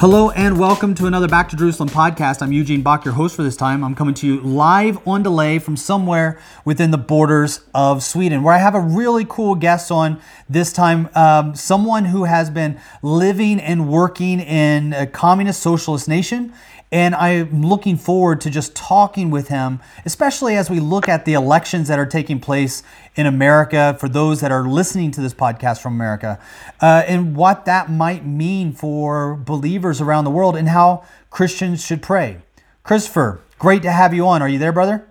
Hello and welcome to another Back to Jerusalem podcast. I'm Eugene Bach, your host for this time. I'm coming to you live on delay from somewhere within the borders of Sweden, where I have a really cool guest on this time. Um, someone who has been living and working in a communist socialist nation and I'm looking forward to just talking with him, especially as we look at the elections that are taking place in America for those that are listening to this podcast from America, uh, and what that might mean for believers around the world and how Christians should pray. Christopher, great to have you on. Are you there, brother?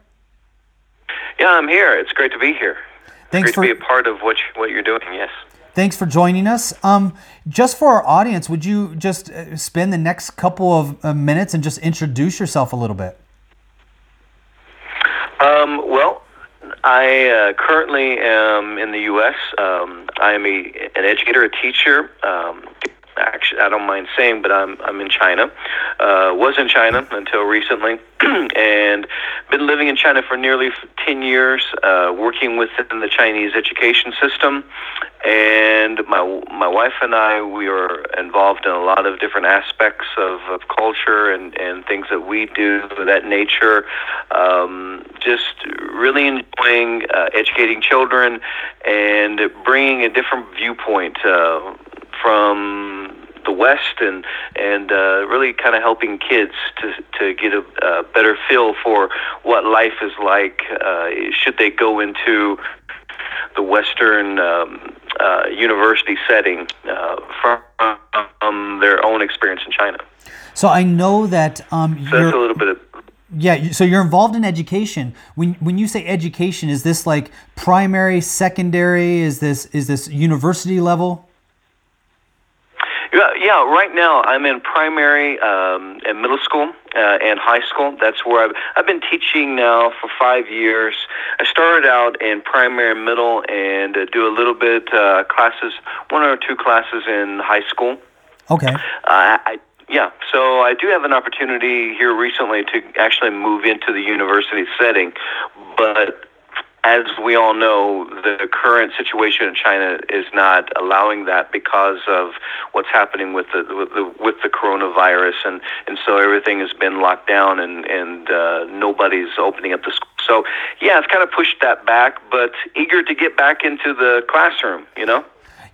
Yeah, I'm here. It's great to be here. Thanks great for to be a part of what you, what you're doing. Yes. Thanks for joining us. Um, just for our audience, would you just uh, spend the next couple of uh, minutes and just introduce yourself a little bit? Um, well, I uh, currently am in the U.S. Um, I am a, an educator, a teacher. Um, actually, I don't mind saying, but I'm I'm in China. Uh, was in China until recently, and been living in China for nearly ten years, uh, working within the Chinese education system. And my my wife and I, we are involved in a lot of different aspects of, of culture and, and things that we do of that nature. Um, just really enjoying uh, educating children and bringing a different viewpoint uh, from the West and and uh, really kind of helping kids to to get a, a better feel for what life is like uh, should they go into the Western um, uh, university setting uh, from, from their own experience in China. So I know that um, So that's a little bit of yeah. So you're involved in education. When when you say education, is this like primary, secondary? Is this is this university level? Yeah, yeah. Right now, I'm in primary um, and middle school uh, and high school. That's where I've I've been teaching now for five years. I started out in primary and middle, and uh, do a little bit uh, classes, one or two classes in high school. Okay. Uh, I, yeah, so I do have an opportunity here recently to actually move into the university setting, but as we all know, the current situation in China is not allowing that because of what's happening with the with the, with the coronavirus, and and so everything has been locked down, and and uh, nobody's opening up the school. So yeah, it's kind of pushed that back, but eager to get back into the classroom. You know.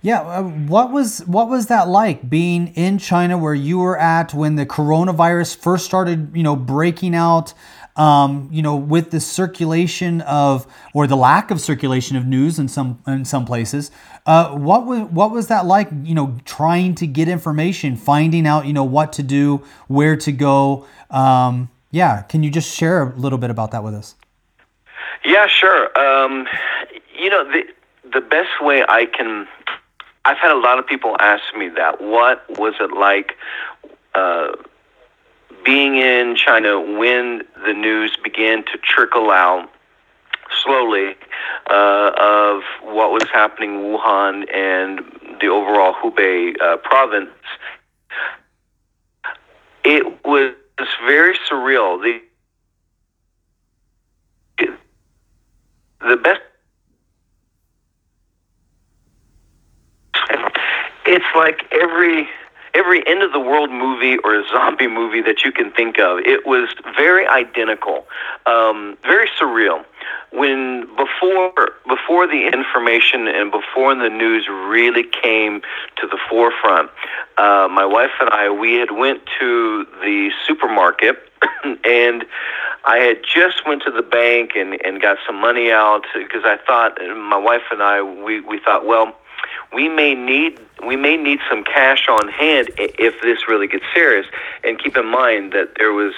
Yeah. uh, What was what was that like being in China where you were at when the coronavirus first started? You know, breaking out. Um, you know, with the circulation of or the lack of circulation of news in some in some places. Uh, what was what was that like? You know, trying to get information, finding out you know what to do, where to go. Um, yeah, can you just share a little bit about that with us? Yeah, sure. Um, you know, the the best way I can. I've had a lot of people ask me that. What was it like uh, being in China when the news began to trickle out slowly uh, of what was happening in Wuhan and the overall Hubei uh, province? It was very surreal. The the best it's like every every end of the world movie or zombie movie that you can think of it was very identical um, very surreal. When before before the information and before the news really came to the forefront uh, my wife and I we had went to the supermarket and I had just went to the bank and, and got some money out because I thought my wife and I we, we thought well we may need we may need some cash on hand if this really gets serious and keep in mind that there was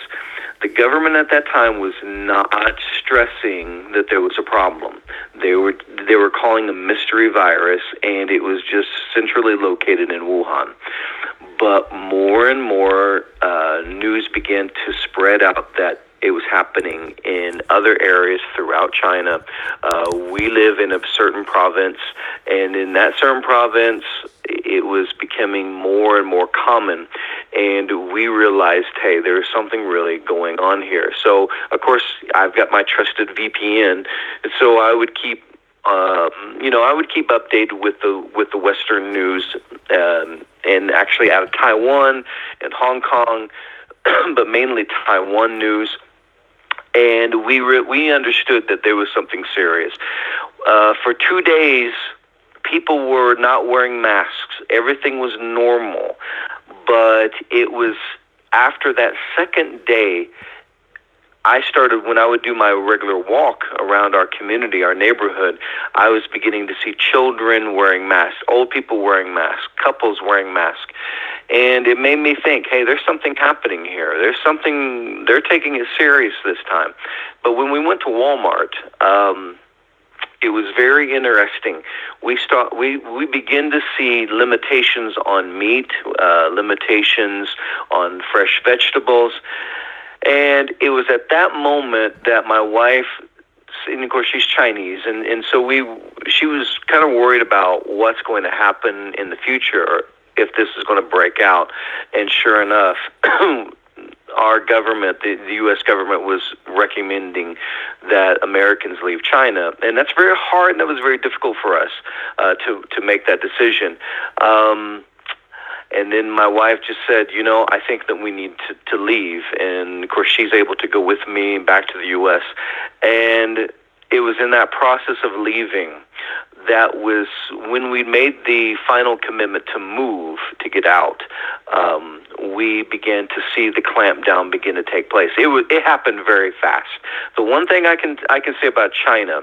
The government at that time was not stressing that there was a problem. They were they were calling a mystery virus, and it was just centrally located in Wuhan. But more and more uh, news began to spread out that it was happening in other areas throughout China. Uh, we live in a certain province, and in that certain province, it was becoming more and more common. And we realized, hey, there's something really going on here. So, of course, I've got my trusted VPN, and so I would keep um, you know, I would keep updated with the with the Western news, um, and actually out of Taiwan and Hong Kong, but mainly Taiwan news and we re- we understood that there was something serious. Uh, for two days, people were not wearing masks. Everything was normal, but it was after that second day. I started when I would do my regular walk around our community, our neighborhood. I was beginning to see children wearing masks, old people wearing masks, couples wearing masks, and it made me think, hey, there's something happening here. There's something they're taking it serious this time. But when we went to Walmart, um, it was very interesting. We start we we begin to see limitations on meat, uh, limitations on fresh vegetables, and it was at that moment that my wife and of course she's Chinese, and and so we she was kind of worried about what's going to happen in the future if this is going to break out. And sure enough, our government, the, the U.S. government, was recommending that Americans leave China, and that's very hard, and that was very difficult for us uh, to to make that decision. Um, and then my wife just said, you know, I think that we need to, to leave. And of course, she's able to go with me back to the U.S. And it was in that process of leaving that was when we made the final commitment to move to get out. Um, we began to see the clamp down begin to take place. It was it happened very fast. The one thing I can I can say about China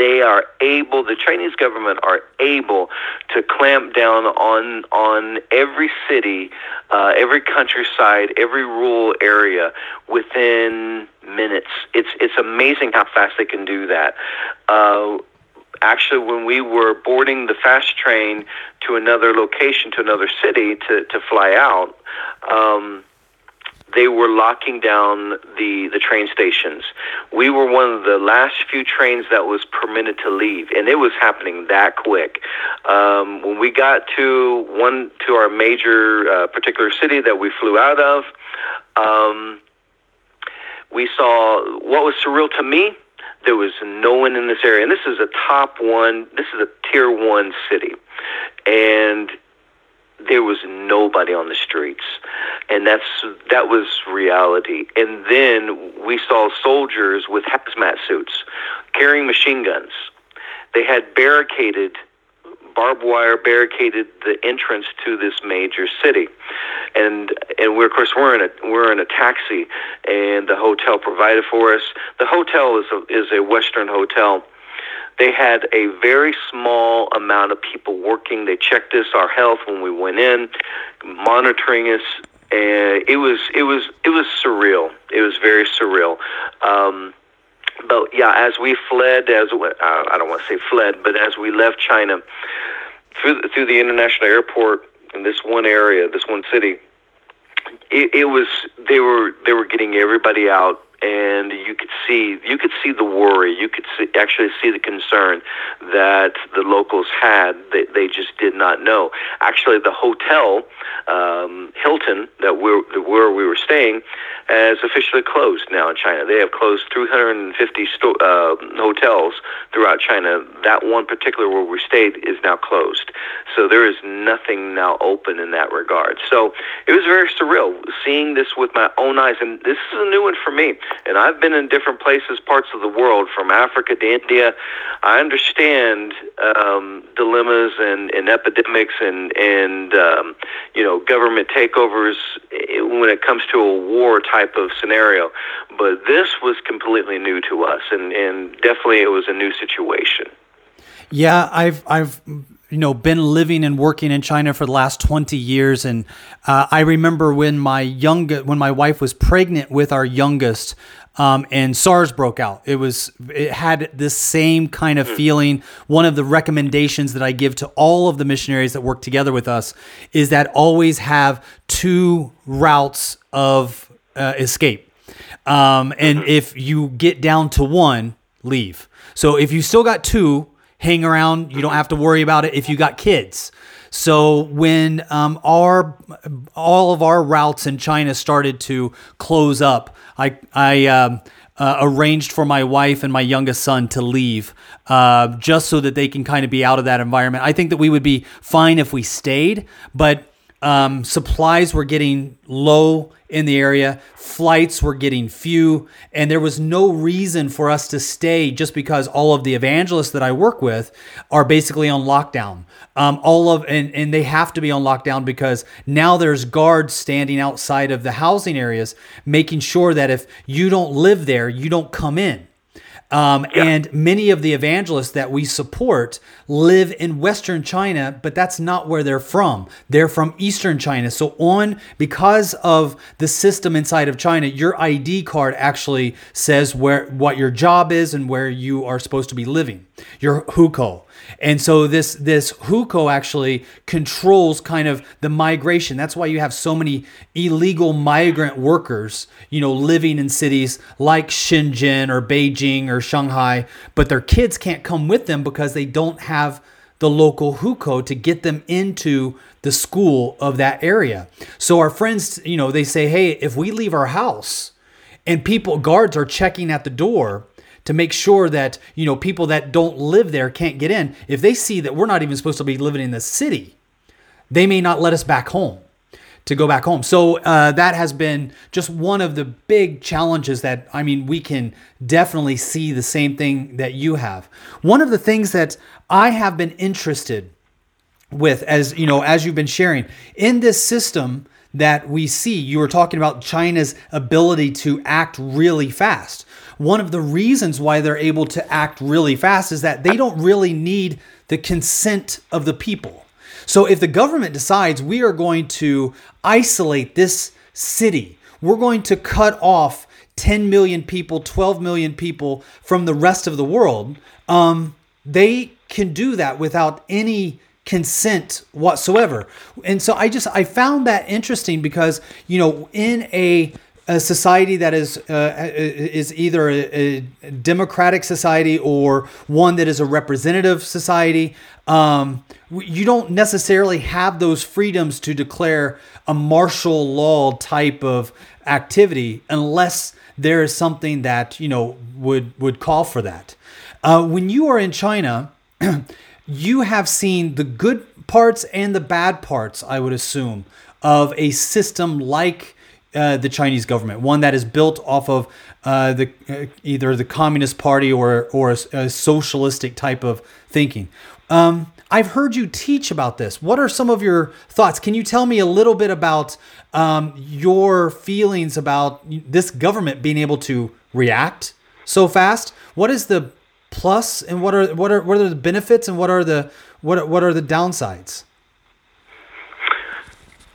they are able the chinese government are able to clamp down on on every city uh, every countryside every rural area within minutes. It's it's amazing how fast they can do that. Uh, actually when we were boarding the fast train to another location to another city to, to fly out um, they were locking down the, the train stations. We were one of the last few trains that was permitted to leave, and it was happening that quick. Um, when we got to one to our major uh, particular city that we flew out of, um, we saw what was surreal to me there was no one in this area. And this is a top one, this is a tier one city. And there was nobody on the streets. And that's that was reality. And then we saw soldiers with hazmat suits carrying machine guns. They had barricaded barbed wire barricaded the entrance to this major city, and and we're of course we're in a we're in a taxi, and the hotel provided for us. The hotel is a, is a Western hotel. They had a very small amount of people working. They checked us our health when we went in, monitoring us, and it was it was it was surreal. It was very surreal. Um, but yeah, as we fled, as uh, I don't want to say fled, but as we left China through the, through the international airport in this one area, this one city, it, it was they were they were getting everybody out and you could see you could see the worry you could see, actually see the concern that the locals had they, they just did not know. Actually the hotel um, Hilton that we're where we were staying has officially closed now in China. They have closed 350 sto- uh, hotels throughout China. That one particular where we stayed is now closed. So there is nothing now open in that regard. So it was very surreal seeing this with my own eyes. And this is a new one for me and I've been in different places, parts of the world, from Africa to India. I understand um, dilemmas and, and epidemics and and um, you know government takeovers when it comes to a war type of scenario. But this was completely new to us, and and definitely it was a new situation. Yeah, I've I've you know been living and working in China for the last 20 years and uh, I remember when my young when my wife was pregnant with our youngest um, and SARS broke out. It was it had this same kind of feeling. One of the recommendations that I give to all of the missionaries that work together with us is that always have two routes of uh, escape. Um, and if you get down to one, leave. So if you still got two, hang around. You don't have to worry about it if you got kids. So when um, our all of our routes in China started to close up, I I um, uh, arranged for my wife and my youngest son to leave, uh, just so that they can kind of be out of that environment. I think that we would be fine if we stayed, but um, supplies were getting low in the area, flights were getting few, and there was no reason for us to stay just because all of the evangelists that I work with are basically on lockdown. Um, all of and, and they have to be on lockdown because now there's guards standing outside of the housing areas, making sure that if you don't live there, you don't come in. Um, And many of the evangelists that we support live in Western China, but that's not where they're from. They're from Eastern China. So, on because of the system inside of China, your ID card actually says where what your job is and where you are supposed to be living. Your hukou. And so this this hukou actually controls kind of the migration. That's why you have so many illegal migrant workers, you know, living in cities like Shenzhen or Beijing or Shanghai, but their kids can't come with them because they don't have the local hukou to get them into the school of that area. So our friends, you know, they say, "Hey, if we leave our house and people guards are checking at the door, to make sure that you know people that don't live there can't get in. If they see that we're not even supposed to be living in the city they may not let us back home to go back home. So uh, that has been just one of the big challenges that i mean we can definitely see the same thing that you have. One of the things that i have been interested with as you know as you've been sharing in this system that we see you were talking about china's ability to act really fast one of the reasons why they're able to act really fast is that they don't really need the consent of the people so if the government decides we are going to isolate this city we're going to cut off 10 million people 12 million people from the rest of the world um, they can do that without any consent whatsoever. And so I just I found that interesting because you know in a a society that is uh, is either a, a, democratic society or one that is a representative society. Um, you don't necessarily have those freedoms to declare a martial law type of activity unless there is something that you know would would call for that. Uh, when you are in China. you have seen the good parts and the bad parts, I would assume, of a system like uh, the Chinese government, one that is built off of uh, the uh, either the Communist Party or or a, a socialistic type of thinking. Um, I've heard you teach about this. What are some of your thoughts? Can you tell me a little bit about um, your feelings about this government being able to react so fast? What is the plus and what are what are what are the benefits and what are the what what are the downsides?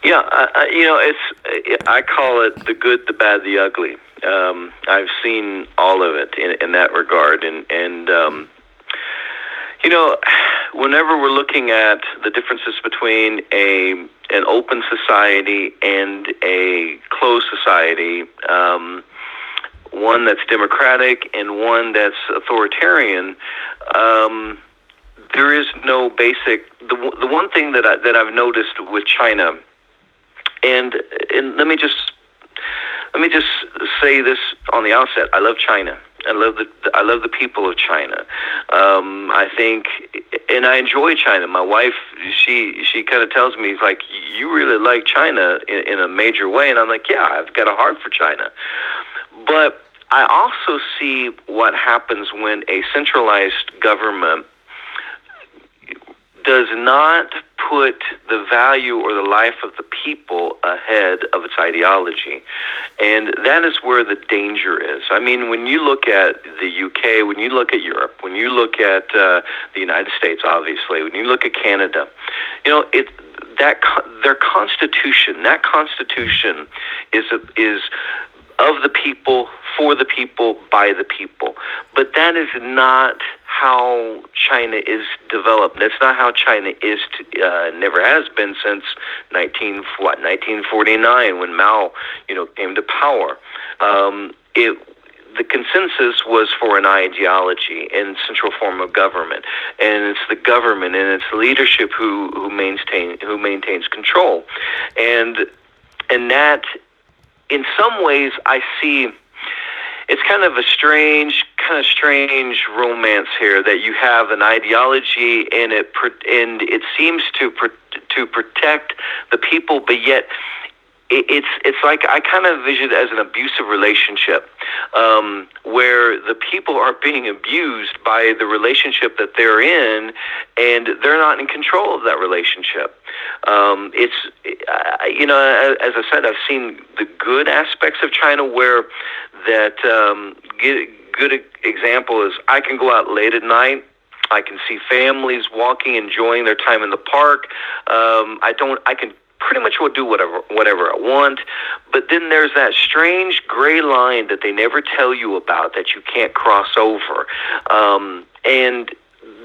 Yeah, uh, you know, it's I call it the good, the bad, the ugly. Um, I've seen all of it in, in that regard, and and um, you know, whenever we're looking at the differences between a an open society and a closed society. Um, one that's democratic and one that's authoritarian, um, there is no basic. The, the one thing that I, that I've noticed with China, and and let me just let me just say this on the outset: I love China. I love the I love the people of China. Um, I think, and I enjoy China. My wife, she she kind of tells me, like, you really like China in, in a major way, and I'm like, yeah, I've got a heart for China. But I also see what happens when a centralized government does not put the value or the life of the people ahead of its ideology. And that is where the danger is. I mean, when you look at the UK, when you look at Europe, when you look at uh, the United States, obviously, when you look at Canada, you know, it that their constitution, that constitution is a, is of the people, for the people, by the people. But that is not how China is developed. That's not how China is. To, uh, never has been since 19 what 1949 when Mao, you know, came to power. Um, it the consensus was for an ideology and central form of government, and it's the government and it's leadership who who maintain who maintains control, and and that in some ways I see it's kind of a strange kind of strange romance here that you have an ideology and it and it seems to to protect the people but yet it's it's like I kind of vision it as an abusive relationship, um, where the people are being abused by the relationship that they're in, and they're not in control of that relationship. Um, it's you know, as I said, I've seen the good aspects of China where that um, good example is I can go out late at night I can see families walking, enjoying their time in the park. Um, I don't. I can pretty much do whatever whatever I want. But then there's that strange gray line that they never tell you about that you can't cross over. Um, and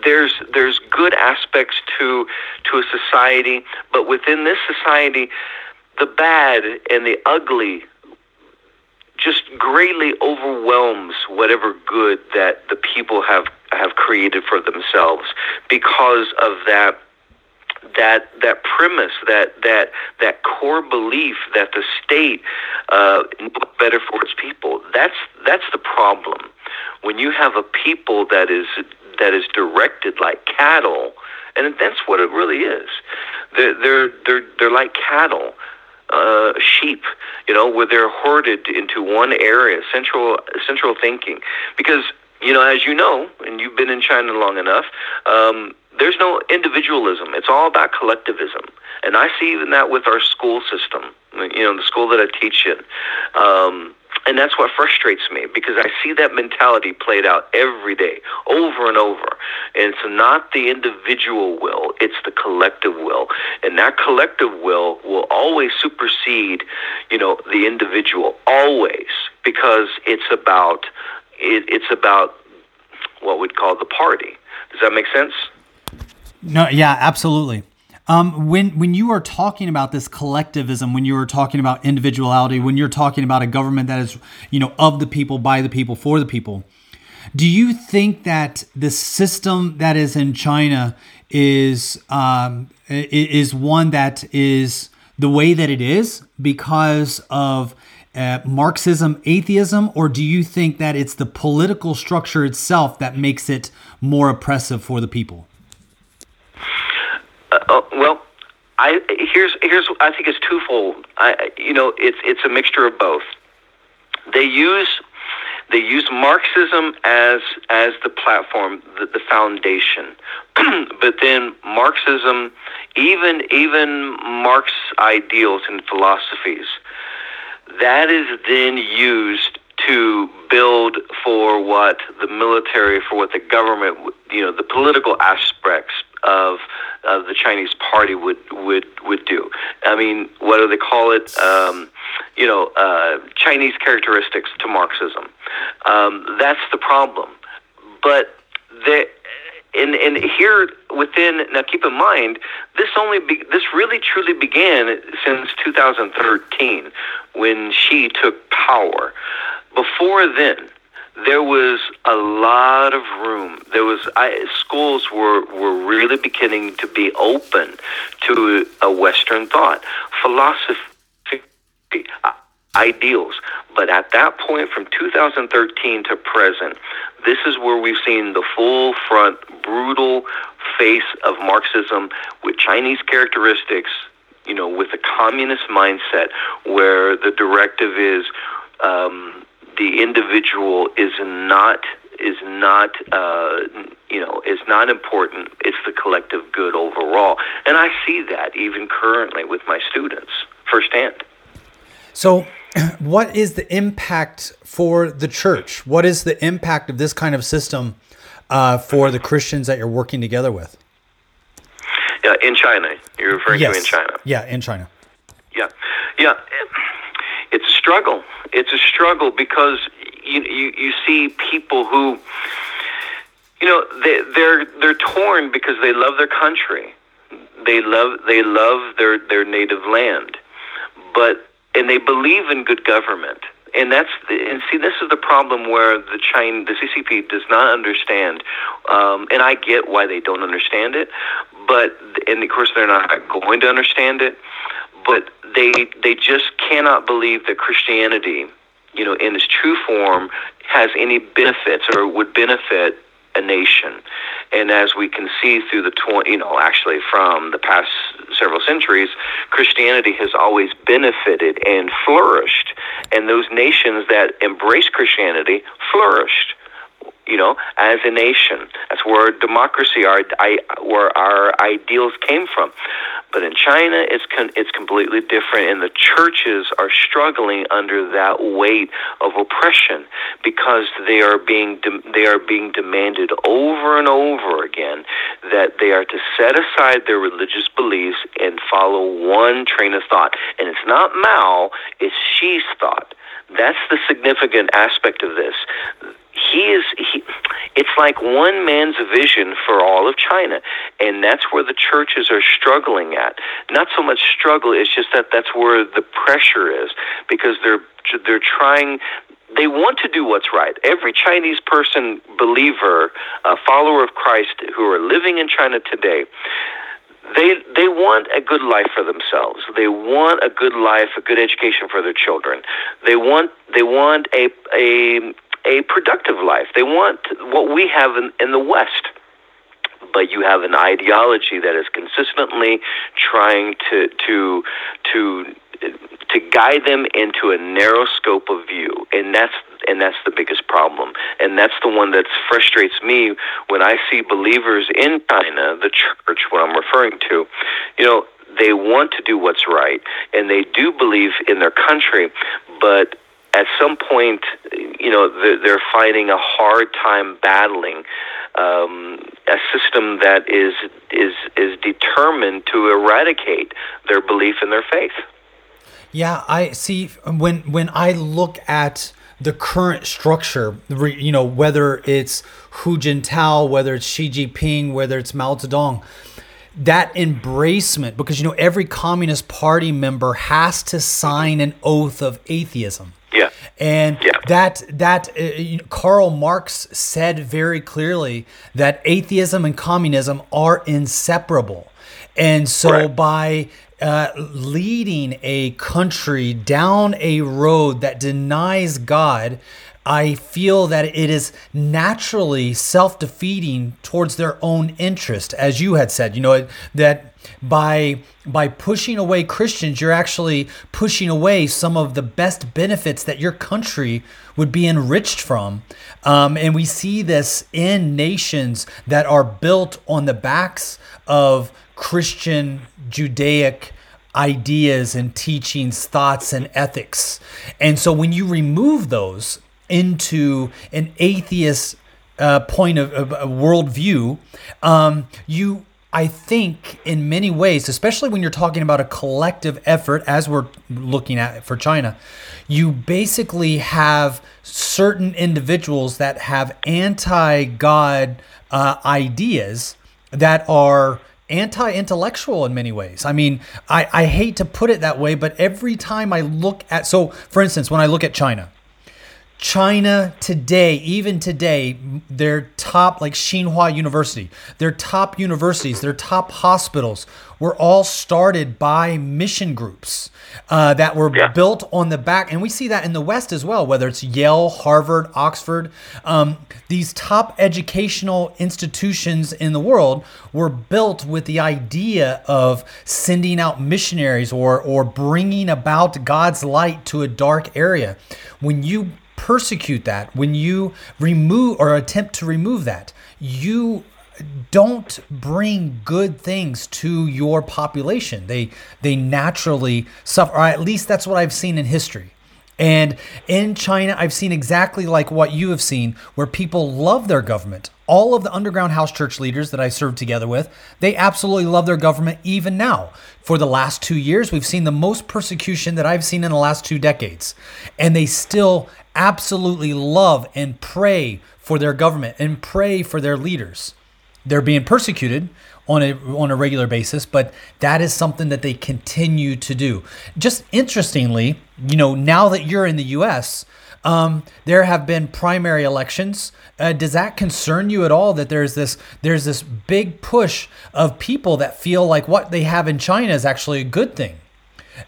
there's there's good aspects to to a society, but within this society, the bad and the ugly just greatly overwhelms whatever good that the people have have created for themselves because of that that that premise, that that that core belief that the state uh, better for its people. That's that's the problem. When you have a people that is that is directed like cattle, and that's what it really is. They're they're they're, they're like cattle. Uh, sheep, you know, where they're hoarded into one area, central central thinking. Because you know, as you know, and you've been in China long enough, um, there's no individualism. It's all about collectivism. And I see even that with our school system, you know, the school that I teach in. Um, and that's what frustrates me because I see that mentality played out every day, over and over. And it's not the individual will, it's the collective will. And that collective will will always supersede, you know, the individual, always, because it's about it, it's about what we'd call the party. Does that make sense? No, yeah, absolutely. Um, when when you are talking about this collectivism, when you are talking about individuality, when you're talking about a government that is, you know, of the people, by the people, for the people, do you think that the system that is in China is um, is one that is the way that it is because of uh, Marxism, atheism, or do you think that it's the political structure itself that makes it more oppressive for the people? Uh, uh, well, I here's here's I think it's twofold. I you know it's it's a mixture of both. They use they use Marxism as as the platform, the, the foundation, but then Marxism, even even Marx ideals and philosophies, that is then used to build for what the military, for what the government, you know, the political aspects of of the Chinese Party would would would do. I mean, what do they call it? Um, you know, uh, Chinese characteristics to Marxism. Um, that's the problem. But the and and here within now keep in mind this only be, this really truly began since 2013 when Xi took power. Before then, there was a lot of room. There was I, schools were were really beginning to be open to a Western thought, philosophy, ideals. But at that point, from 2013 to present, this is where we've seen the full front, brutal face of Marxism with Chinese characteristics. You know, with a communist mindset, where the directive is. Um, the individual is not is not uh, you know is not important. It's the collective good overall, and I see that even currently with my students firsthand. So what is the impact for the church? What is the impact of this kind of system uh, for the Christians that you're working together with? Yeah, in China. You're referring to in China. Yeah, in China. Yeah, yeah. It's a struggle. It's a struggle because you you, you see people who, you know, they, they're they're torn because they love their country, they love they love their their native land, but and they believe in good government. And that's and see this is the problem where the China the CCP does not understand, um, and I get why they don't understand it, but and of course they're not going to understand it, but they they just cannot believe that Christianity, you know, in its true form, has any benefits or would benefit a nation. And as we can see through the tw- you know actually from the past several centuries, Christianity has always benefited and flourished, and those nations that embrace Christianity flourished you know, as a nation. That's where democracy, our I, where our ideals came from. But in China, it's con- it's completely different, and the churches are struggling under that weight of oppression because they are being de- they are being demanded over and over again that they are to set aside their religious beliefs and follow one train of thought, and it's not Mao, it's Xi's thought. That's the significant aspect of this he is he it's like one man's vision for all of China and that's where the churches are struggling at not so much struggle it's just that that's where the pressure is because they're they're trying they want to do what's right. Every Chinese person, believer, a follower of Christ who are living in China today, they they want a good life for themselves. They want a good life, a good education for their children. They want they want a a a productive life. They want what we have in, in the West. But you have an ideology that is consistently trying to to to to guide them into a narrow scope of view, and that's and that's the biggest problem, and that's the one that frustrates me when I see believers in China, the church, what I'm referring to, you know, they want to do what's right, and they do believe in their country, but at some point, you know, they're finding a hard time battling um, a system that is is is determined to eradicate their belief in their faith. Yeah, I see. When when I look at the current structure, you know, whether it's Hu Jintao, whether it's Xi Jinping, whether it's Mao Zedong, that embracement, because you know every Communist Party member has to sign an oath of atheism. Yeah. And yeah. that that uh, Karl Marx said very clearly that atheism and communism are inseparable. And so right. by uh, leading a country down a road that denies God, I feel that it is naturally self defeating towards their own interest, as you had said. You know that by by pushing away Christians, you're actually pushing away some of the best benefits that your country would be enriched from. Um, and we see this in nations that are built on the backs of Christian Judaic ideas and teachings, thoughts, and ethics. And so when you remove those into an atheist uh, point of, of, of worldview, um, you I think in many ways, especially when you're talking about a collective effort, as we're looking at for China, you basically have certain individuals that have anti God uh, ideas that are anti intellectual in many ways. I mean, I, I hate to put it that way, but every time I look at, so for instance, when I look at China, China today, even today, their top, like Tsinghua University, their top universities, their top hospitals were all started by mission groups uh, that were yeah. built on the back. And we see that in the West as well, whether it's Yale, Harvard, Oxford. Um, these top educational institutions in the world were built with the idea of sending out missionaries or, or bringing about God's light to a dark area. When you persecute that, when you remove or attempt to remove that, you don't bring good things to your population. They they naturally suffer. Or at least that's what I've seen in history. And in China, I've seen exactly like what you have seen, where people love their government. All of the underground house church leaders that I served together with, they absolutely love their government even now. For the last two years, we've seen the most persecution that I've seen in the last two decades. And they still absolutely love and pray for their government and pray for their leaders. They're being persecuted on a on a regular basis, but that is something that they continue to do. Just interestingly, you know, now that you're in the U.S., um, there have been primary elections. Uh, does that concern you at all? That there's this there's this big push of people that feel like what they have in China is actually a good thing.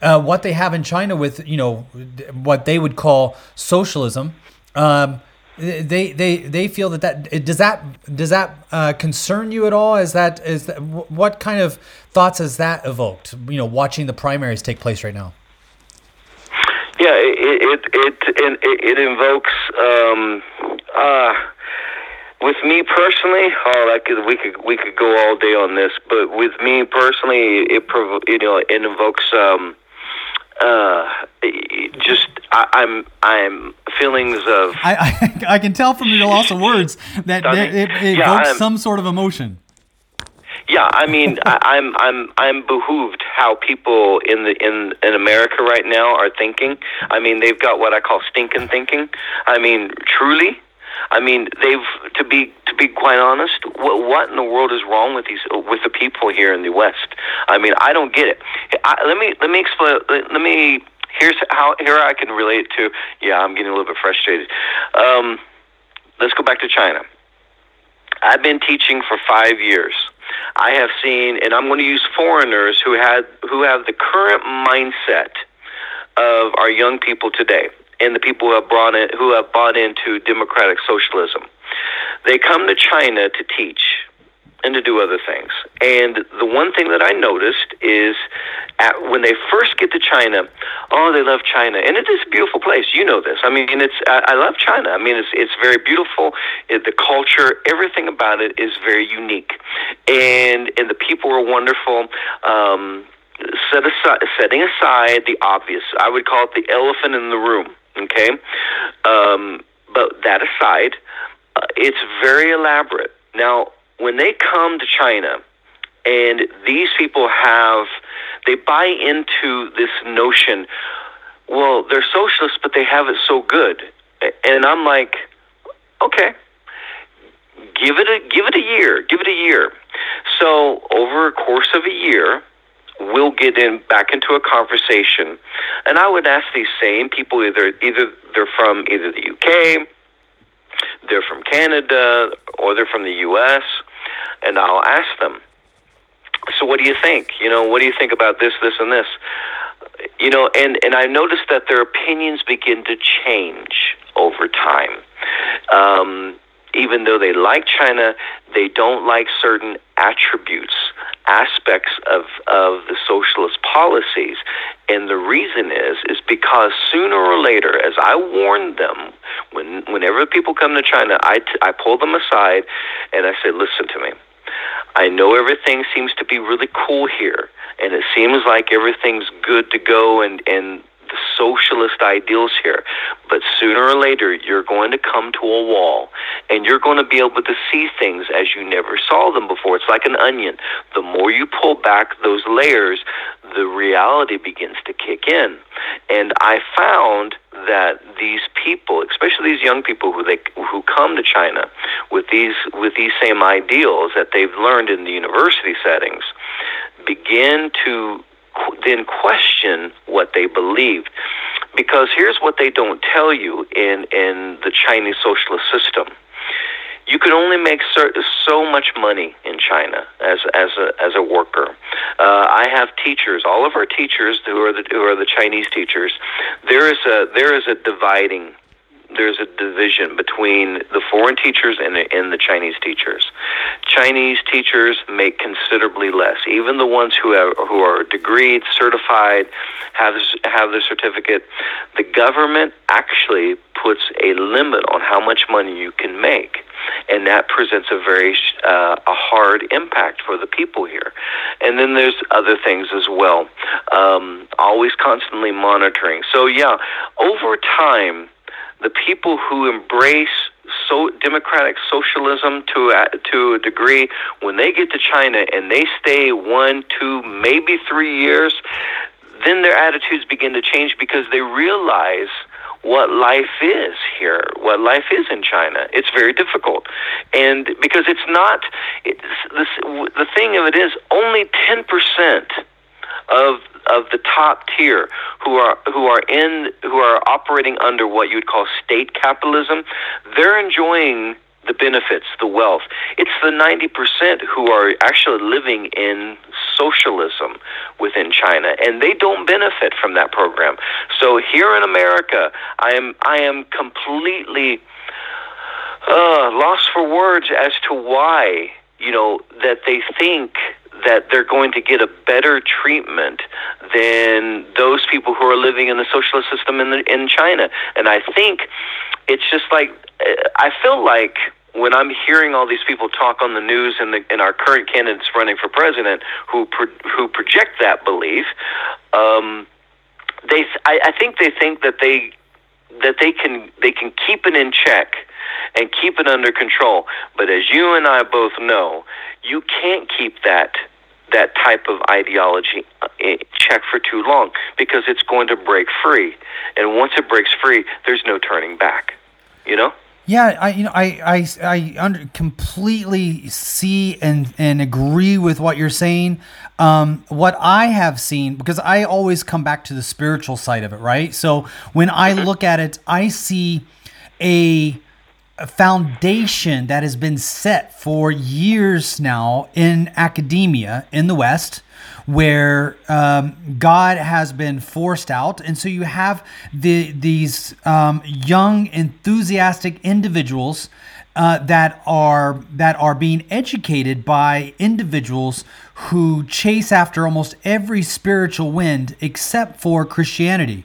Uh, what they have in China with you know what they would call socialism. Um, they they they feel that that does that does that uh, concern you at all? Is that is that, what kind of thoughts has that evoked? You know, watching the primaries take place right now. Yeah, it it it it, it invokes. Um, uh, with me personally, oh, I could we could we could go all day on this, but with me personally, it you know it invokes. Um, uh, just I, I'm I'm feelings of. I, I, I can tell from your loss of words that it, it, it Yeah, evokes I'm- some sort of emotion. Yeah, I mean, I, I'm I'm I'm behooved how people in the in in America right now are thinking. I mean, they've got what I call stinking thinking. I mean, truly. I mean, they've to be to be quite honest. What what in the world is wrong with these with the people here in the West? I mean, I don't get it. I, let me let me explain. Let, let me. Here's how here I can relate to. Yeah, I'm getting a little bit frustrated. Um, let's go back to China. I've been teaching for five years. I have seen, and I'm going to use foreigners who had who have the current mindset of our young people today, and the people who have brought in, who have bought into democratic socialism. They come to China to teach and to do other things. And the one thing that I noticed is at, when they first get to China, oh, they love China, and it is a beautiful place. You know this. I mean, it's I, I love China. I mean, it's it's very beautiful. It, the culture, everything about it is very unique, and and the people are wonderful. Um, set aside, setting aside the obvious, I would call it the elephant in the room. Okay, um, but that aside, uh, it's very elaborate. Now, when they come to China, and these people have, they buy into this notion. Well, they're socialists, but they have it so good, and I'm like, okay, give it a give it a year, give it a year. So over a course of a year, we'll get in back into a conversation, and I would ask these same people either either they're from either the UK, they're from Canada, or they're from the U.S., and I'll ask them. So what do you think? You know, what do you think about this, this, and this? You know, and and I noticed that their opinions begin to change over time. Um, even though they like China, they don't like certain attributes, aspects of, of the socialist policies. And the reason is is because sooner or later, as I warned them, when whenever people come to China, I, t- I pull them aside and I say, listen to me. I know everything seems to be really cool here, and it seems like everything's good to go and, and the socialist ideals here. But sooner or later, you're going to come to a wall, and you're going to be able to see things as you never saw them before. It's like an onion. The more you pull back those layers, the reality begins to kick in. And I found that these people, especially these young people who they who come to China with these with these same ideals that they've learned in the university settings, begin to then question what they believed. Because here's what they don't tell you in in the Chinese socialist system you can only make so much money in China as as a as a worker. Uh, I have teachers, all of our teachers who are the who are the Chinese teachers. There is a there is a dividing. There's a division between the foreign teachers and the, and the Chinese teachers. Chinese teachers make considerably less. Even the ones who have, who are degreed, certified, have have the certificate. The government actually puts a limit on how much money you can make and that presents a very uh, a hard impact for the people here. and then there's other things as well. Um, always constantly monitoring. So yeah, over time, the people who embrace so democratic socialism to a, to a degree when they get to China and they stay one, two, maybe three years, then their attitudes begin to change because they realize what life is here, what life is in China. It's very difficult, and because it's not, it's, this, the thing of it is only ten percent of of the top tier who are who are in who are operating under what you would call state capitalism, they're enjoying the benefits, the wealth. It's the 90% who are actually living in socialism within China and they don't benefit from that program. So here in America, I am I am completely uh, lost for words as to why, you know, that they think that they're going to get a better treatment than those people who are living in the socialist system in the, in China. And I think it's just like I feel like when I'm hearing all these people talk on the news and, the, and our current candidates running for president who pro, who project that belief, um, they I, I think they think that they that they can they can keep it in check and keep it under control. But as you and I both know, you can't keep that that type of ideology in check for too long because it's going to break free. And once it breaks free, there's no turning back. You know? Yeah, I you know I I I under, completely see and and agree with what you're saying. Um, what I have seen because I always come back to the spiritual side of it, right? So when I mm-hmm. look at it, I see a, a foundation that has been set for years now in academia in the West where um, God has been forced out, and so you have the these um, young, enthusiastic individuals uh, that are that are being educated by individuals who chase after almost every spiritual wind except for Christianity,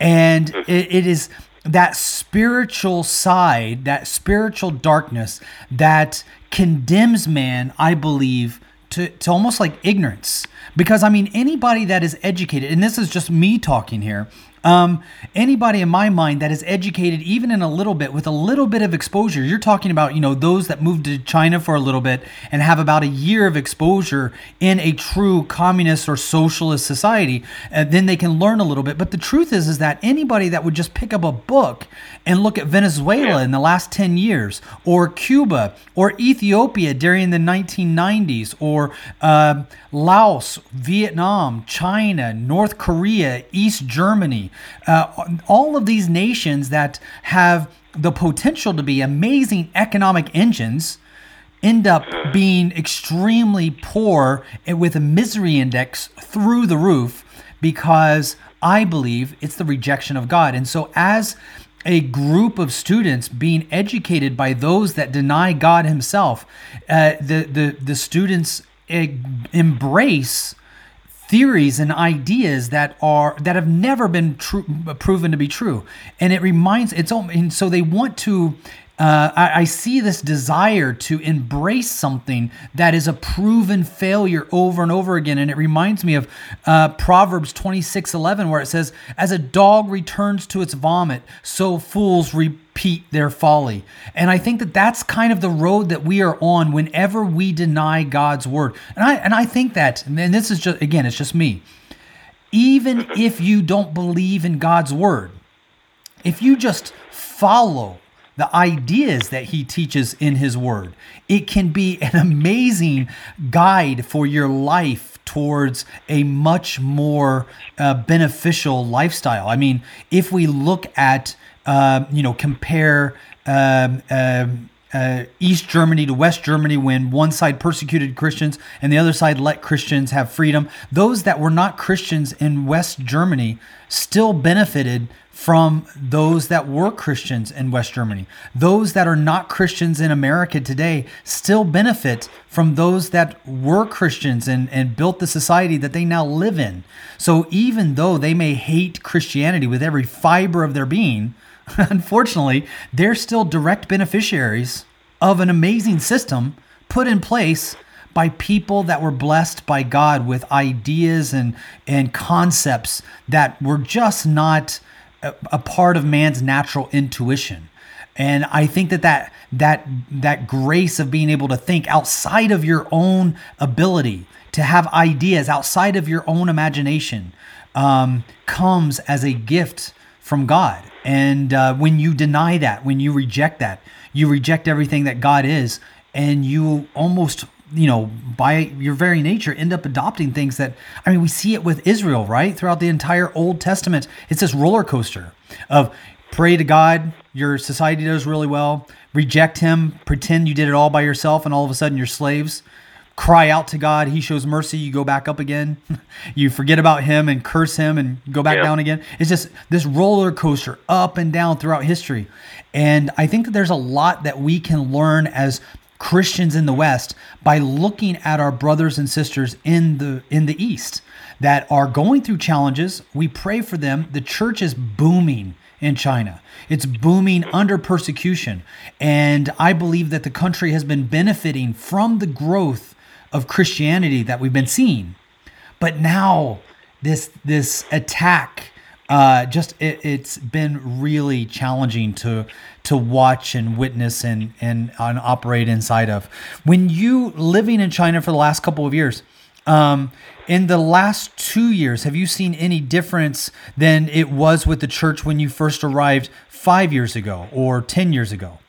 and it, it is that spiritual side, that spiritual darkness that condemns man, I believe, to, to almost like ignorance. Because I mean, anybody that is educated, and this is just me talking here, um, anybody in my mind that is educated, even in a little bit, with a little bit of exposure, you're talking about, you know, those that moved to China for a little bit and have about a year of exposure in a true communist or socialist society, and then they can learn a little bit. But the truth is, is that anybody that would just pick up a book and look at Venezuela in the last 10 years, or Cuba, or Ethiopia during the 1990s, or uh, Laos, Vietnam, China, North Korea, East Germany, uh, all of these nations that have the potential to be amazing economic engines end up being extremely poor and with a misery index through the roof because I believe it's the rejection of God. And so, as a group of students being educated by those that deny God Himself, uh, the, the, the students embrace theories and ideas that are that have never been true, proven to be true. And it reminds it's and so they want to uh, I, I, see this desire to embrace something that is a proven failure over and over again. And it reminds me of uh, Proverbs 26 11, where it says, As a dog returns to its vomit, so fools repeat their folly. And I think that that's kind of the road that we are on whenever we deny God's word. And I, and I think that, and this is just, again, it's just me. Even if you don't believe in God's word, if you just follow the ideas that he teaches in his word. It can be an amazing guide for your life towards a much more uh, beneficial lifestyle. I mean, if we look at, uh, you know, compare. Um, um, uh, East Germany to West Germany when one side persecuted Christians and the other side let Christians have freedom. Those that were not Christians in West Germany still benefited from those that were Christians in West Germany. Those that are not Christians in America today still benefit from those that were Christians and, and built the society that they now live in. So even though they may hate Christianity with every fiber of their being, unfortunately, they're still direct beneficiaries of an amazing system put in place by people that were blessed by God with ideas and and concepts that were just not a, part of man's natural intuition. And I think that that that that grace of being able to think outside of your own ability, to have ideas outside of your own imagination, um, comes as a gift from God. And uh, when you deny that, when you reject that, you reject everything that God is, and you almost you know, by your very nature, end up adopting things that, I mean, we see it with Israel, right? Throughout the entire Old Testament, it's this roller coaster of pray to God, your society does really well, reject Him, pretend you did it all by yourself, and all of a sudden you're slaves. Cry out to God, He shows mercy, you go back up again. you forget about Him and curse Him and go back Yeah. down again. It's just this roller coaster up and down throughout history. And I think that there's a lot that we can learn as Christians in the West by looking at our brothers and sisters in the in the East that are going through challenges. We pray for them. The church is booming in China. It's booming under persecution. And I believe that the country has been benefiting from the growth of Christianity that we've been seeing. But now this this attack uh, just it, it's been really challenging to to watch and witness and, and and operate inside of. When you living in China for the last couple of years, um, in the last two years, have you seen any difference than it was with the church when you first arrived five years ago or ten years ago?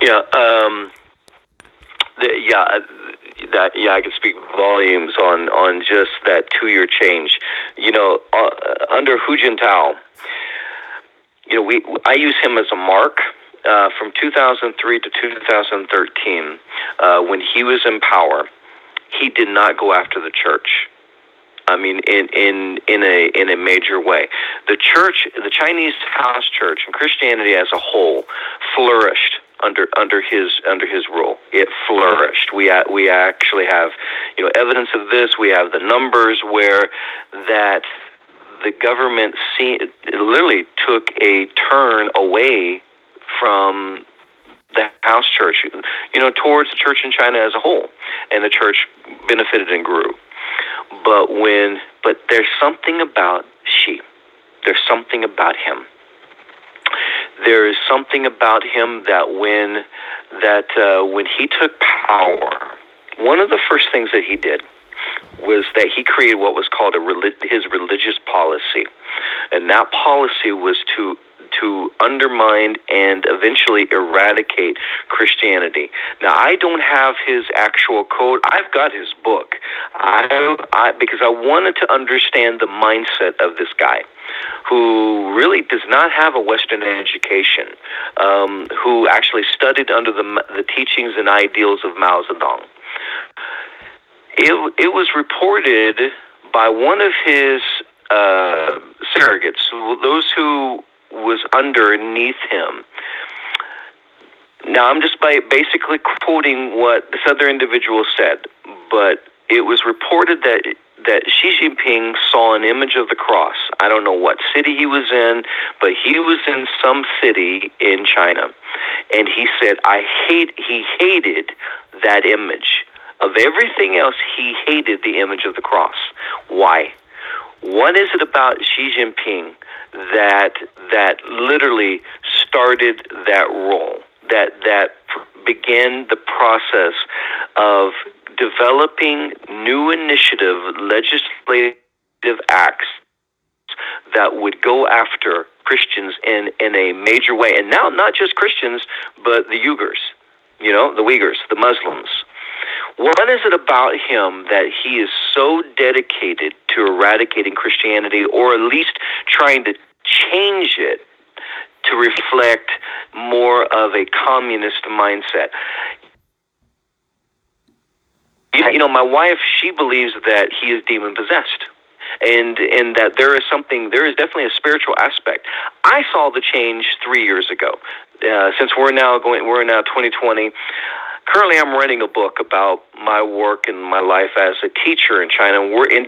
Yeah, um, the, yeah, that yeah, I can speak volumes on on just that two year change. You know, uh, under Hu Jintao, you know, we I use him as a mark. Uh, from 2003 to 2013, uh, when he was in power, he did not go after the church. I mean, in in in a in a major way, the church, the Chinese house church, and Christianity as a whole flourished under under his under his rule. It flourished. We we actually have, you know, evidence of this. We have the numbers where that the government see, literally took a turn away from the house church, you know, towards the church in China as a whole, and the church benefited and grew. But when, but there's something about Xi. There's something about him. There is something about him that when that uh, when he took power, one of the first things that he did was that he created what was called a relig- his religious policy, and that policy was to to undermine and eventually eradicate Christianity. Now, I don't have his actual code. I've got his book. I, I because I wanted to understand the mindset of this guy who really does not have a Western education, um, who actually studied under the, the teachings and ideals of Mao Zedong. It, it was reported by one of his uh, surrogates, those who was underneath him. Now, I'm just by basically quoting what this other individual said, but it was reported that that Xi Jinping saw an image of the cross. I don't know what city he was in, but he was in some city in China, and he said, "I hate." He hated that image. Of everything else, he hated the image of the cross. Why? What is it about Xi Jinping that that literally started that role? That that began the process of developing new initiative legislative acts that would go after Christians in, in a major way. And now not just Christians, but the Uyghurs, you know, the Uyghurs, the Muslims. What is it about him that he is so dedicated to eradicating Christianity or at least trying to change it to reflect more of a communist mindset? You know, my wife, she believes that he is demon possessed. And and that there is something, there is definitely a spiritual aspect. I saw the change three years ago. Uh, since we're now going, we're now 2020. Currently, I'm writing a book about my work and my life as a teacher in China. We're in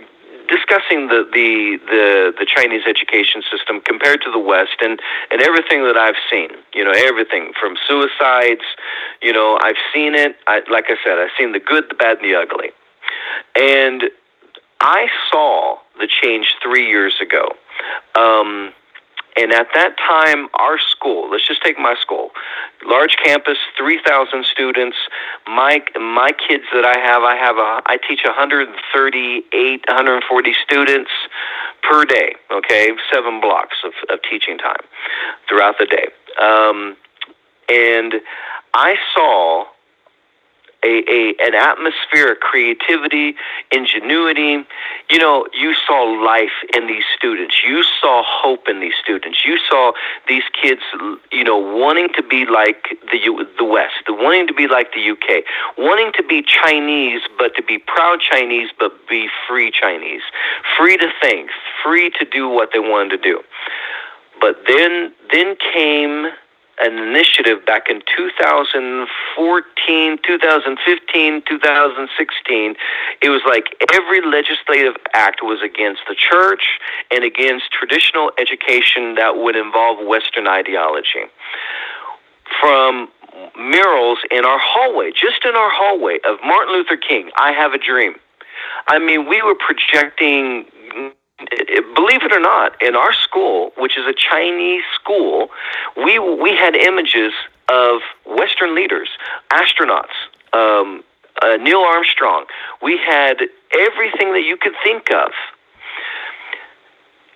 discussing the, the the the Chinese education system compared to the West and and everything that I've seen. You know, everything from suicides. You know, I've seen it. I, like I said, I've seen the good, the bad, and the ugly. And I saw the change three years ago. Um, and at that time, our school, let's just take my school, large campus, 3,000 students. My, my kids that I have, I have a, I teach 138, 140 students per day, okay? Seven blocks of, of teaching time throughout the day. Um, and I saw a, a an atmosphere of creativity, ingenuity. You know, you saw life in these students. You saw hope in these students. You saw these kids, you know, wanting to be like the U- the West, the wanting to be like the UK, wanting to be Chinese, but to be proud Chinese, but be free Chinese, free to think, free to do what they wanted to do. But then, then came an initiative back in 2014, 2015, 2016. It was like every legislative act was against the church and against traditional education that would involve Western ideology. From murals in our hallway, just in our hallway, of Martin Luther King, I Have a Dream. I mean, we were projecting believe it or not, in our school, which is a Chinese school, we we had images of Western leaders, astronauts, um, uh, Neil Armstrong. We had everything that you could think of.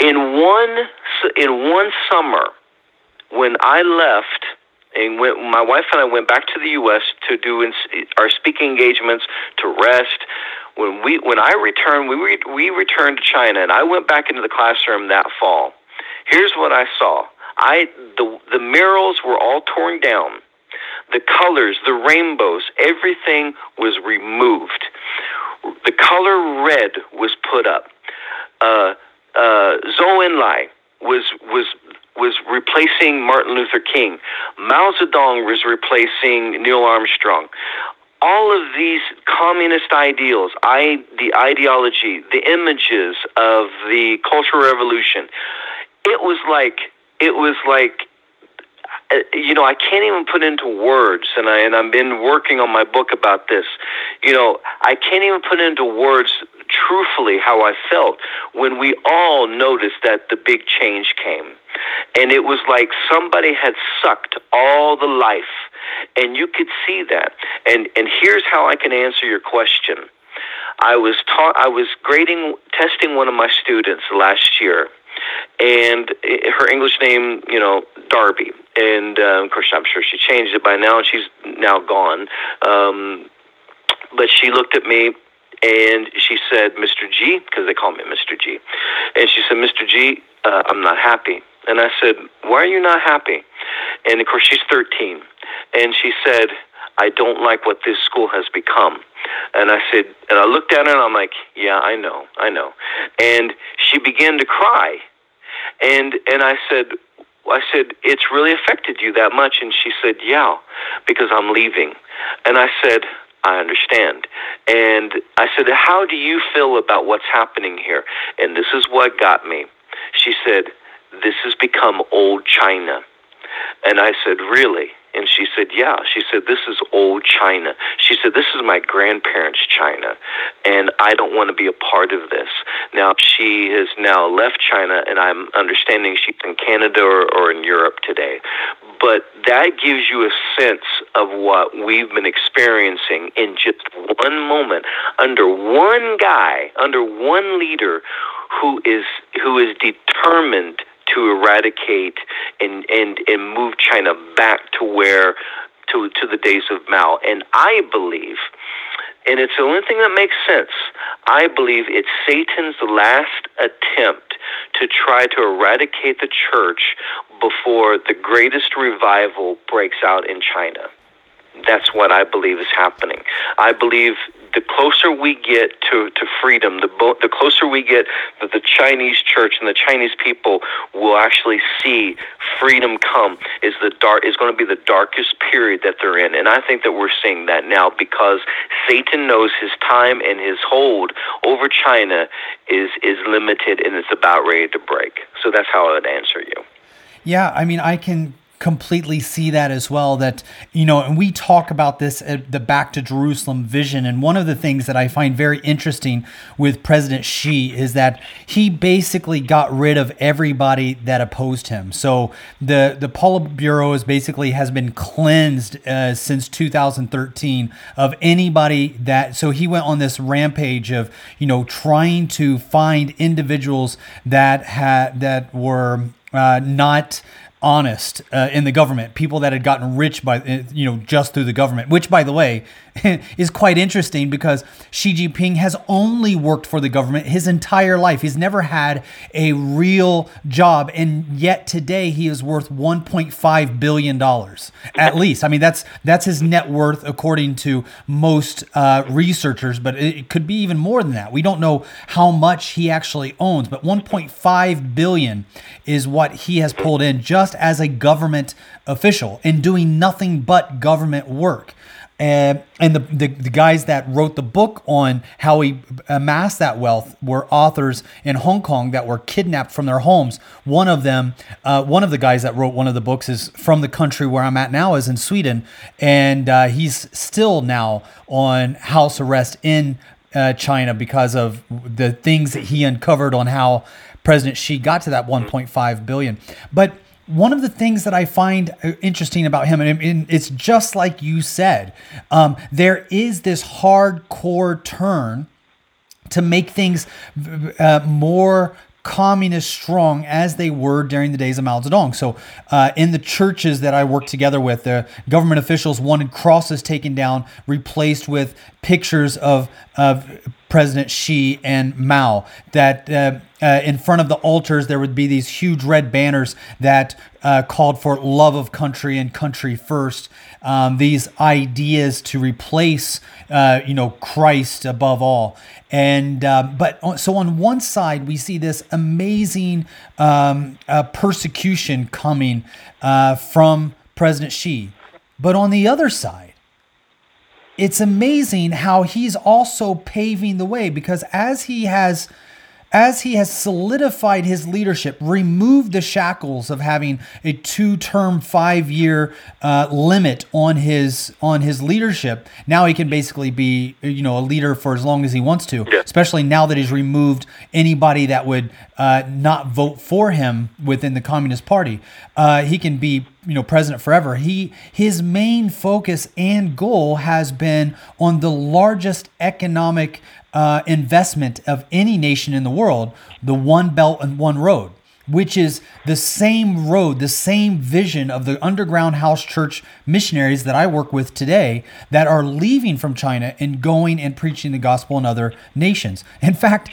In one in one summer, when I left and when my wife and I went back to the U.S. to do our speaking engagements, to rest, when we when I returned, we re, we returned to China, and I went back into the classroom that fall. Here's what I saw. I the the murals were all torn down. The colors, the rainbows, everything was removed. The color red was put up. Uh, uh, Zhou Enlai was was was replacing Martin Luther King. Mao Zedong was replacing Neil Armstrong all of these communist ideals, I, the ideology, the images of the Cultural Revolution, it was like it was like uh, you know I can't even put into words, and I and I've been working on my book about this. You know I can't even put into words truthfully how I felt when we all noticed that the big change came. And it was like somebody had sucked all the life. And you could see that. And and here's how I can answer your question. I was taught I was grading testing one of my students last year and her English name, you know, Darby. And uh, of course, I'm sure she changed it by now, and she's now gone. Um, but she looked at me and she said, Mr. G, because they call me Mr. G. And she said, Mr. G, uh, I'm not happy. And I said, Why are you not happy? And of course, she's 13. And she said, I don't like what this school has become. And I said, and I looked at her and I'm like, yeah, I know, I know. And she began to cry. And and I said, I said, it's really affected you that much. And she said, yeah, because I'm leaving. And I said, I understand. And I said, How do you feel about what's happening here? And this is what got me. She said, This has become old China. And I said, Really? And she said, Yeah. She said, This is old China. She said, This is my grandparents' China, and I don't want to be a part of this. Now, she has now left China, and I'm understanding she's in Canada or, or in Europe today. But that gives you a sense of what we've been experiencing in just one moment under one guy, under one leader who is who is determined to eradicate and, and, and move China back to where to to the days of Mao. And I believe, and it's the only thing that makes sense. I believe it's Satan's last attempt to try to eradicate the church before the greatest revival breaks out in China. That's what I believe is happening. I believe the closer we get to, to freedom, the bo- the closer we get that the Chinese church and the Chinese people will actually see freedom come is the dark is going to be the darkest period that they're in, and I think that we're seeing that now because Satan knows his time and his hold over China is is limited and it's about ready to break. So that's how I would answer you. Yeah, I mean, I can completely see that as well that you know and we talk about this at the back to jerusalem vision. And one of the things that i find very interesting with president xi is that he basically got rid of everybody that opposed him. So the the politburo is basically has been cleansed uh, since 2013 of anybody that so he went on this rampage of you know trying to find individuals that had that were uh, not honest uh, in the government, people that had gotten rich by uh, you know just through the government, which by the way is quite interesting because Xi Jinping has only worked for the government his entire life. He's never had a real job, and yet today he is worth 1.5 billion dollars at least. I mean that's that's his net worth according to most uh, researchers, but it could be even more than that. We don't know how much he actually owns, but 1.5 billion is what he has pulled in just as a government official and doing nothing but government work. And, and the, the, the, guys that wrote the book on how he amassed that wealth were authors in Hong Kong that were kidnapped from their homes. One of them, uh, one of the guys that wrote one of the books is from the country where I'm at now, is in Sweden. And uh, he's still now on house arrest in uh, China because of the things that he uncovered on how President Xi got to that 1.5 billion. But one of the things that I find uh, interesting about him, and it's just like you said, um, there is this hardcore turn to make things uh, more communist strong as they were during the days of Mao Zedong. So, uh, in the churches that I worked together with, the government officials wanted crosses taken down, replaced with pictures of of President Xi and Mao. That uh, uh, in front of the altars there would be these huge red banners that uh, called for love of country and country first. Um, these ideas to replace, uh, you know, Christ above all. And uh, but so on one side we see this amazing um, uh, persecution coming from President Xi, but on the other side it's amazing how he's also paving the way because as he has as he has solidified his leadership, removed the shackles of having a two-term, five-year uh, limit on his on his leadership, now he can basically be you know a leader for as long as he wants to. Yeah. Especially now that he's removed anybody that would uh, not vote for him within the Communist Party. Uh, he can be you know president forever. He his main focus and goal has been on the largest economic uh, investment of any nation in the world, the One Belt and One Road, which is the same road, the same vision of the underground house church missionaries that I work with today that are leaving from China and going and preaching the gospel in other nations. In fact,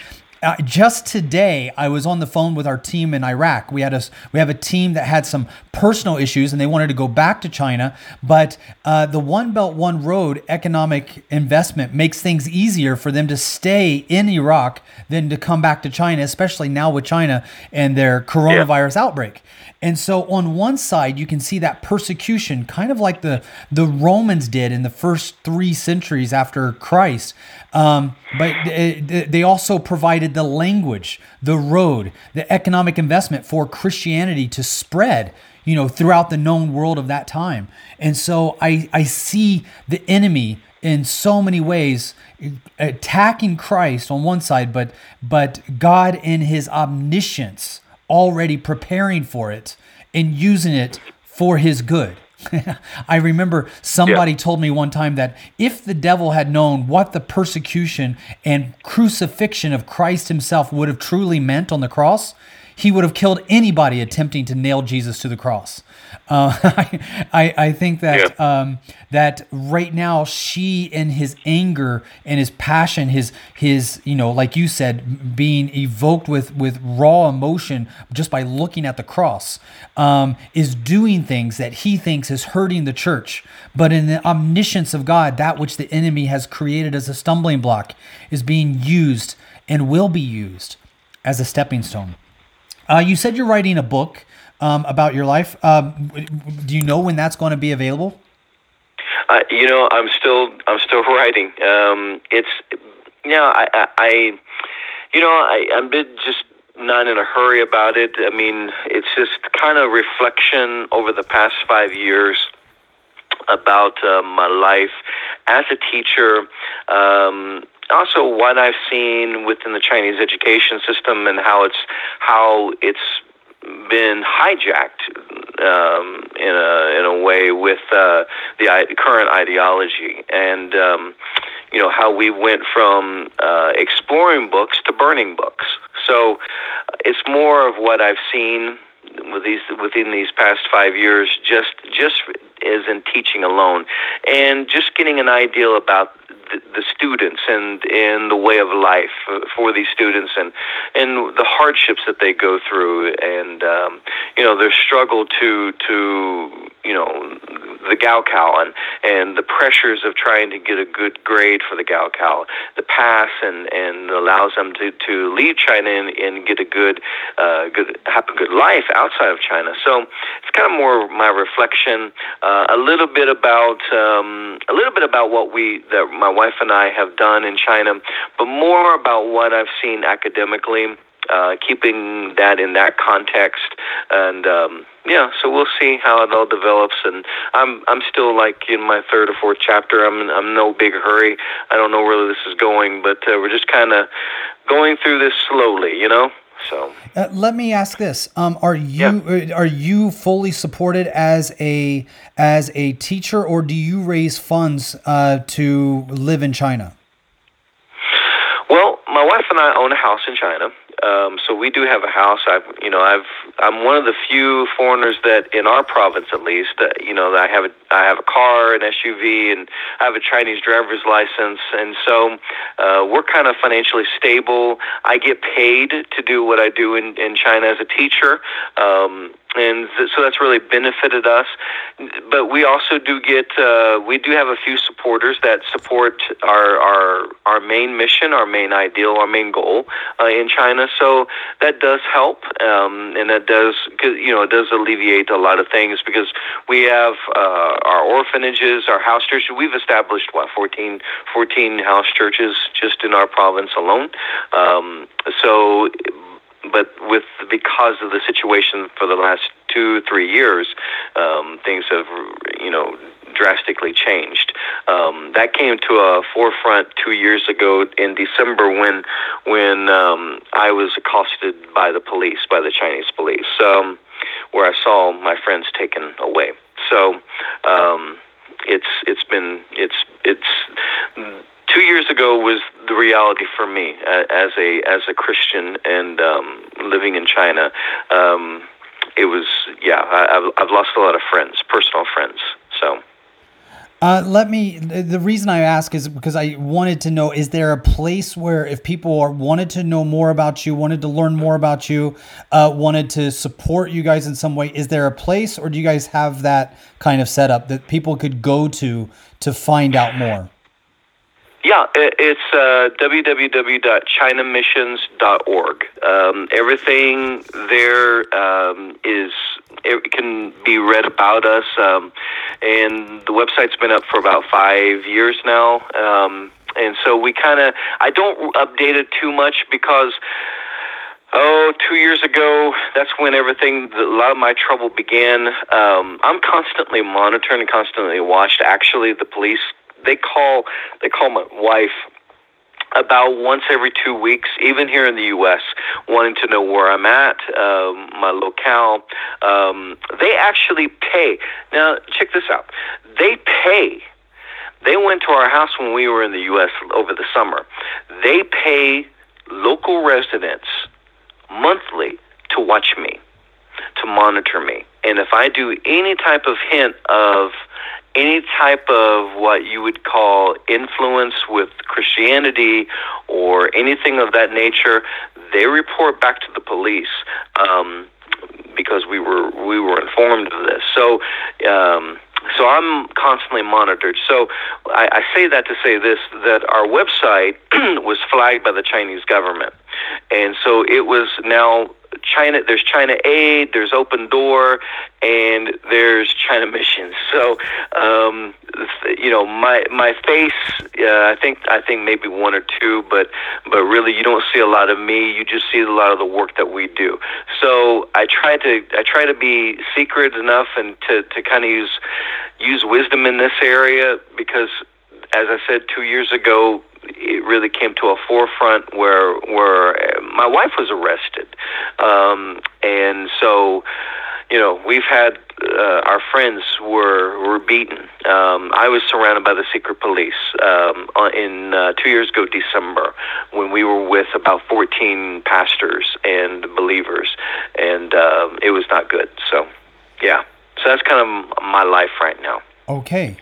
uh, just today, I was on the phone with our team in Iraq. We had a we have a team that had some personal issues and they wanted to go back to China. But uh, the One Belt One Road economic investment makes things easier for them to stay in Iraq than to come back to China, especially now with China and their coronavirus yeah. outbreak. And so on one side, you can see that persecution, kind of like the, the Romans did in the first three centuries after Christ. Um, but they also provided the language, the road, the economic investment for Christianity to spread, you know, throughout the known world of that time. And so I, I see the enemy in so many ways attacking Christ on one side, but but God in his omniscience already preparing for it and using it for his good. I remember somebody yeah. told me one time that if the devil had known what the persecution and crucifixion of Christ himself would have truly meant on the cross, he would have killed anybody attempting to nail Jesus to the cross. Uh, I, I, think that um, that right now Xi in his anger and his passion, his his you know like you said, being evoked with with raw emotion just by looking at the cross, um, is doing things that he thinks is hurting the church. But in the omniscience of God, that which the enemy has created as a stumbling block is being used and will be used as a stepping stone. Uh, you said you're writing a book um, about your life. Um, do you know when that's going to be available? Uh, you know, I'm still I'm still writing. Um, it's yeah, I, I, I you know, I, I'm just not in a hurry about it. I mean, it's just kind of reflection over the past five years about uh, my life as a teacher. Um, also, what I've seen within the Chinese education system and how it's how it's been hijacked um, in a in a way with uh, the I- current ideology, and um, you know how we went from uh, exploring books to burning books. So it's more of what I've seen with these within these past five years, just just in teaching alone, and just getting an idea about the, students and and the way of life for these students and and the hardships that they go through. And um, you know their struggle to to you know the Gaokao and and the pressures of trying to get a good grade for the Gaokao, the pass and and allows them to to leave China and, and get a good uh, good have a good life outside of China. So it's kind of more my reflection, uh, a little bit about um, a little bit about what we that my wife and I have done in China, but more about what I've seen academically. Uh, keeping that in that context, and um, yeah, so we'll see how it all develops. And I'm I'm still like in my third or fourth chapter. I'm I'm no big hurry. I don't know where this is going, but uh, we're just kind of going through this slowly, you know. So uh, let me ask this: um, Are you yeah. are you fully supported as a as a teacher, or do you raise funds uh, to live in China? Well, my wife and I own a house in China, um, so we do have a house. I've, you know, I've, I'm one of the few foreigners that, in our province at least, uh, you know, I have a, I have a car, an SUV, and I have a Chinese driver's license, and so uh, we're kind of financially stable. I get paid to do what I do in, in China as a teacher. Um, and th- so that's really benefited us. But we also do get uh, we do have a few supporters that support our our our main mission, our main ideal, our main goal uh, in China. So that does help, um, and that does you know it does alleviate a lot of things because we have uh, our orphanages, our house churches. We've established what 14, 14 house churches just in our province alone. Um, so but with because of the situation for the last two three years, um, things have you know drastically changed. Um, that came to a forefront two years ago in December when when um, I was accosted by the police, by the Chinese police, um, where I saw my friends taken away. So um, it's it's been it's it's two years ago was the reality for me uh, as a as a Christian and um, living in China. Um, it was yeah. I, I've lost a lot of friends, personal friends. So. Uh, let me. The reason I ask is because I wanted to know: is there a place where, if people are, wanted to know more about you, wanted to learn more about you, uh, wanted to support you guys in some way, is there a place, or do you guys have that kind of setup that people could go to to find out more? Yeah, it's uh, www.chinamissions.org. Um, everything there um, is it can be read about us, um, and the website's been up for about five years now. Um, and so we kind of I don't update it too much because. Oh, two years ago, that's when everything, a lot of my trouble began. Um, I'm constantly monitored and constantly watched. Actually, the police they call they call my wife about once every two weeks, even here in the U.S., wanting to know where I'm at, um, my locale. Um, they actually pay. Now, check this out. They pay. They went to our house when we were in the U.S. over the summer. They pay local residents monthly to to watch me, to monitor me. And if I do any type of hint of any type of what you would call influence with Christianity or anything of that nature, they report back to the police. Um, because we were we were informed of this. So um, so I'm constantly monitored. So I, I say that to say this: that our website was flagged by the Chinese government, and so it was now China. There's China Aid, there's Open Door, and there's China Missions. So, um, you know, my my face. Uh, I think I think maybe one or two, but but really, you don't see a lot of me. You just see a lot of the work that we do. So I try to I try to be secret enough and to to kind of use use wisdom in this area because, as I said two years ago, it really came to a forefront where where my wife was arrested, um, and so you know we've had uh, our friends were were beaten. Um, I was surrounded by the secret police um, in uh, two years ago December when we were with about 14 pastors and believers, and um, it was not good. So yeah, so that's kind of my life right now. Okay.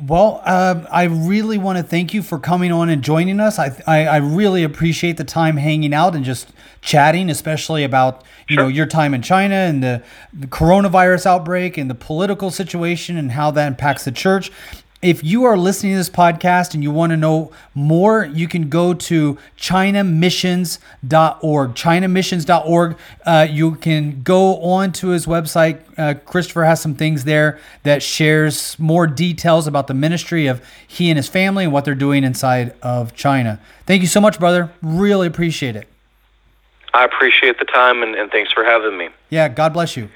Well, um, I really want to thank you for coming on and joining us. I, I, I really appreciate the time hanging out and just chatting, especially about you know your time in China and the, the coronavirus outbreak and the political situation and how that impacts the church. If you are listening to this podcast and you want to know more, you can go to ChinaMissions.org. ChinaMissions.org. Uh, you can go on to his website. Uh, Christopher has some things there that shares more details about the ministry of he and his family and what they're doing inside of China. Thank you so much, brother. Really appreciate it. I appreciate the time and, and thanks for having me. Yeah, God bless you.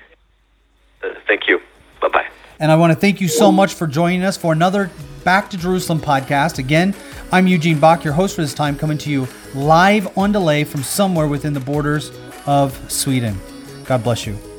Uh, thank you. Bye bye. And I want to thank you so much for joining us for another Back to Jerusalem podcast. Again, I'm Eugene Bach, your host for this time, coming to you live on delay from somewhere within the borders of Sweden. God bless you.